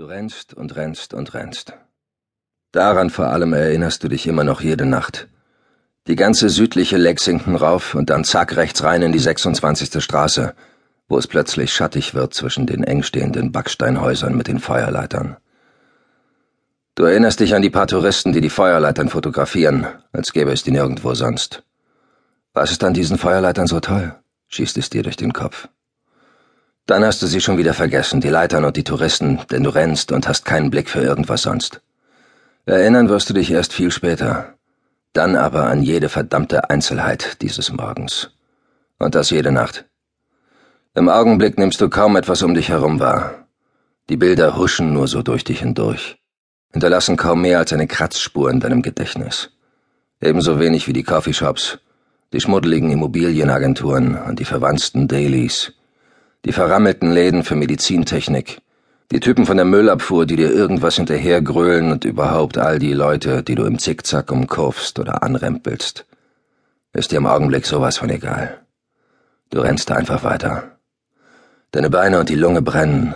Du rennst und rennst und rennst. Daran vor allem erinnerst du dich immer noch jede Nacht. Die ganze südliche Lexington rauf und dann zack rechts rein in die 26. Straße, wo es plötzlich schattig wird zwischen den eng stehenden Backsteinhäusern mit den Feuerleitern. Du erinnerst dich an die paar Touristen, die die Feuerleitern fotografieren, als gäbe es die nirgendwo sonst. Was ist an diesen Feuerleitern so toll? schießt es dir durch den Kopf. Dann hast du sie schon wieder vergessen, die Leitern und die Touristen, denn du rennst und hast keinen Blick für irgendwas sonst. Erinnern wirst du dich erst viel später. Dann aber an jede verdammte Einzelheit dieses Morgens. Und das jede Nacht. Im Augenblick nimmst du kaum etwas um dich herum wahr. Die Bilder huschen nur so durch dich hindurch, hinterlassen kaum mehr als eine Kratzspur in deinem Gedächtnis. Ebenso wenig wie die Coffeeshops, die schmuddeligen Immobilienagenturen und die verwandten Dailies, die verrammelten Läden für Medizintechnik, die Typen von der Müllabfuhr, die dir irgendwas hinterhergrölen und überhaupt all die Leute, die du im Zickzack umkurfst oder anrempelst. Ist dir im Augenblick sowas von egal. Du rennst einfach weiter. Deine Beine und die Lunge brennen,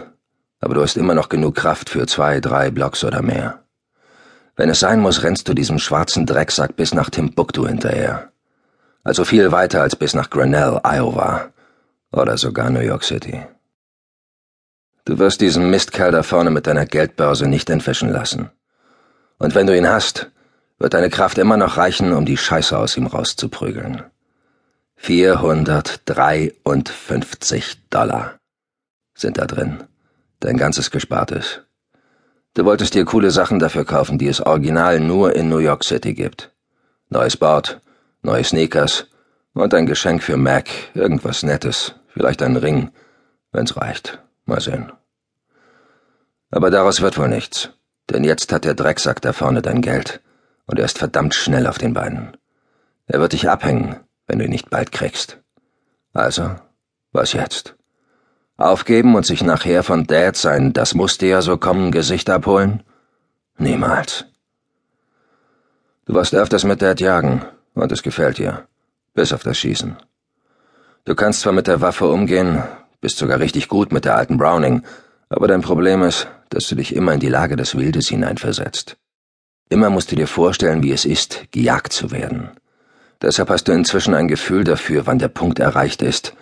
aber du hast immer noch genug Kraft für zwei, drei Blocks oder mehr. Wenn es sein muss, rennst du diesem schwarzen Drecksack bis nach Timbuktu hinterher. Also viel weiter als bis nach Grinnell, Iowa oder sogar New York City. Du wirst diesen Mistkerl da vorne mit deiner Geldbörse nicht entwischen lassen. Und wenn du ihn hast, wird deine Kraft immer noch reichen, um die Scheiße aus ihm rauszuprügeln. 453 Dollar sind da drin. Dein ganzes Gespartes. Du wolltest dir coole Sachen dafür kaufen, die es original nur in New York City gibt. Neues Board, neue Sneakers und ein Geschenk für Mac, irgendwas Nettes, Vielleicht ein Ring, wenn's reicht. Mal sehen. Aber daraus wird wohl nichts, denn jetzt hat der Drecksack da vorne dein Geld und er ist verdammt schnell auf den Beinen. Er wird dich abhängen, wenn du ihn nicht bald kriegst. Also, was jetzt? Aufgeben und sich nachher von Dad sein Das musste ja so kommen Gesicht abholen? Niemals. Du warst öfters mit Dad jagen und es gefällt dir. Bis auf das Schießen. Du kannst zwar mit der Waffe umgehen, bist sogar richtig gut mit der alten Browning, aber dein Problem ist, dass du dich immer in die Lage des Wildes hineinversetzt. Immer musst du dir vorstellen, wie es ist, gejagt zu werden. Deshalb hast du inzwischen ein Gefühl dafür, wann der Punkt erreicht ist,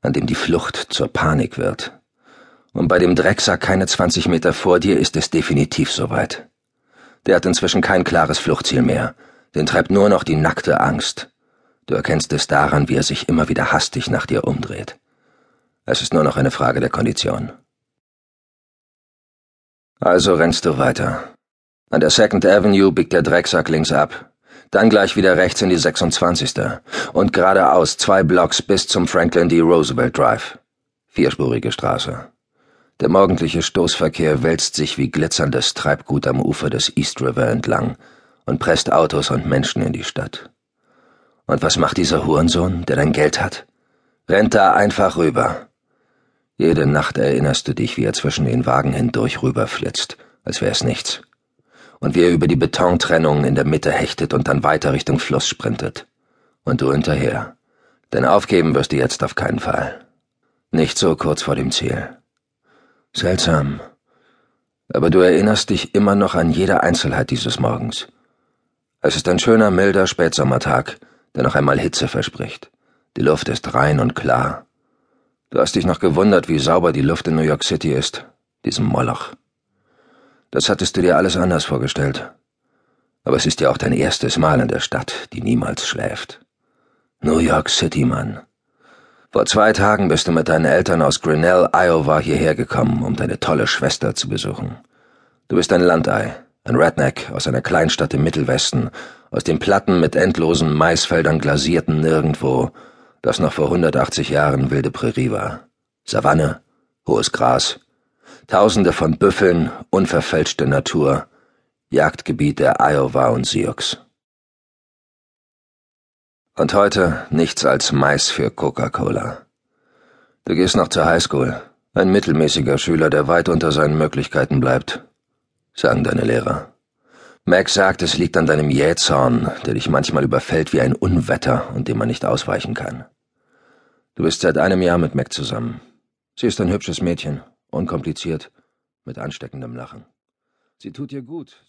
an dem die Flucht zur Panik wird. Und bei dem Drecksack keine 20 Meter vor dir ist es definitiv soweit. Der hat inzwischen kein klares Fluchtziel mehr, den treibt nur noch die nackte Angst. Du erkennst es daran, wie er sich immer wieder hastig nach dir umdreht. Es ist nur noch eine Frage der Kondition. Also rennst du weiter. An der Second Avenue biegt der Drecksack links ab, dann gleich wieder rechts in die 26. und geradeaus zwei Blocks bis zum Franklin D. Roosevelt Drive. Vierspurige Straße. Der morgendliche Stoßverkehr wälzt sich wie glitzerndes Treibgut am Ufer des East River entlang und presst Autos und Menschen in die Stadt. Und was macht dieser Hurensohn, der dein Geld hat? Rennt da einfach rüber. Jede Nacht erinnerst du dich, wie er zwischen den Wagen hindurch rüberflitzt, als wär's nichts. Und wie er über die Betontrennung in der Mitte hechtet und dann weiter Richtung Fluss sprintet. Und du hinterher. Denn aufgeben wirst du jetzt auf keinen Fall. Nicht so kurz vor dem Ziel. Seltsam. Aber du erinnerst dich immer noch an jede Einzelheit dieses Morgens. Es ist ein schöner, milder Spätsommertag, der noch einmal Hitze verspricht. Die Luft ist rein und klar. Du hast dich noch gewundert, wie sauber die Luft in New York City ist, diesem Moloch. Das hattest du dir alles anders vorgestellt. Aber es ist ja auch dein erstes Mal in der Stadt, die niemals schläft. New York City, Mann. Vor zwei Tagen bist du mit deinen Eltern aus Grinnell, Iowa hierher gekommen, um deine tolle Schwester zu besuchen. Du bist ein Landei, ein Redneck aus einer Kleinstadt im Mittelwesten aus den Platten mit endlosen Maisfeldern glasierten nirgendwo, das noch vor 180 Jahren wilde Prärie war. Savanne, hohes Gras, Tausende von Büffeln, unverfälschte Natur, Jagdgebiet der Iowa und Sioux. Und heute nichts als Mais für Coca-Cola. Du gehst noch zur Highschool, ein mittelmäßiger Schüler, der weit unter seinen Möglichkeiten bleibt, sagen deine Lehrer. Mac sagt, es liegt an deinem Jähzorn, der dich manchmal überfällt wie ein Unwetter und dem man nicht ausweichen kann. Du bist seit einem Jahr mit Mac zusammen. Sie ist ein hübsches Mädchen, unkompliziert, mit ansteckendem Lachen. Sie tut dir gut,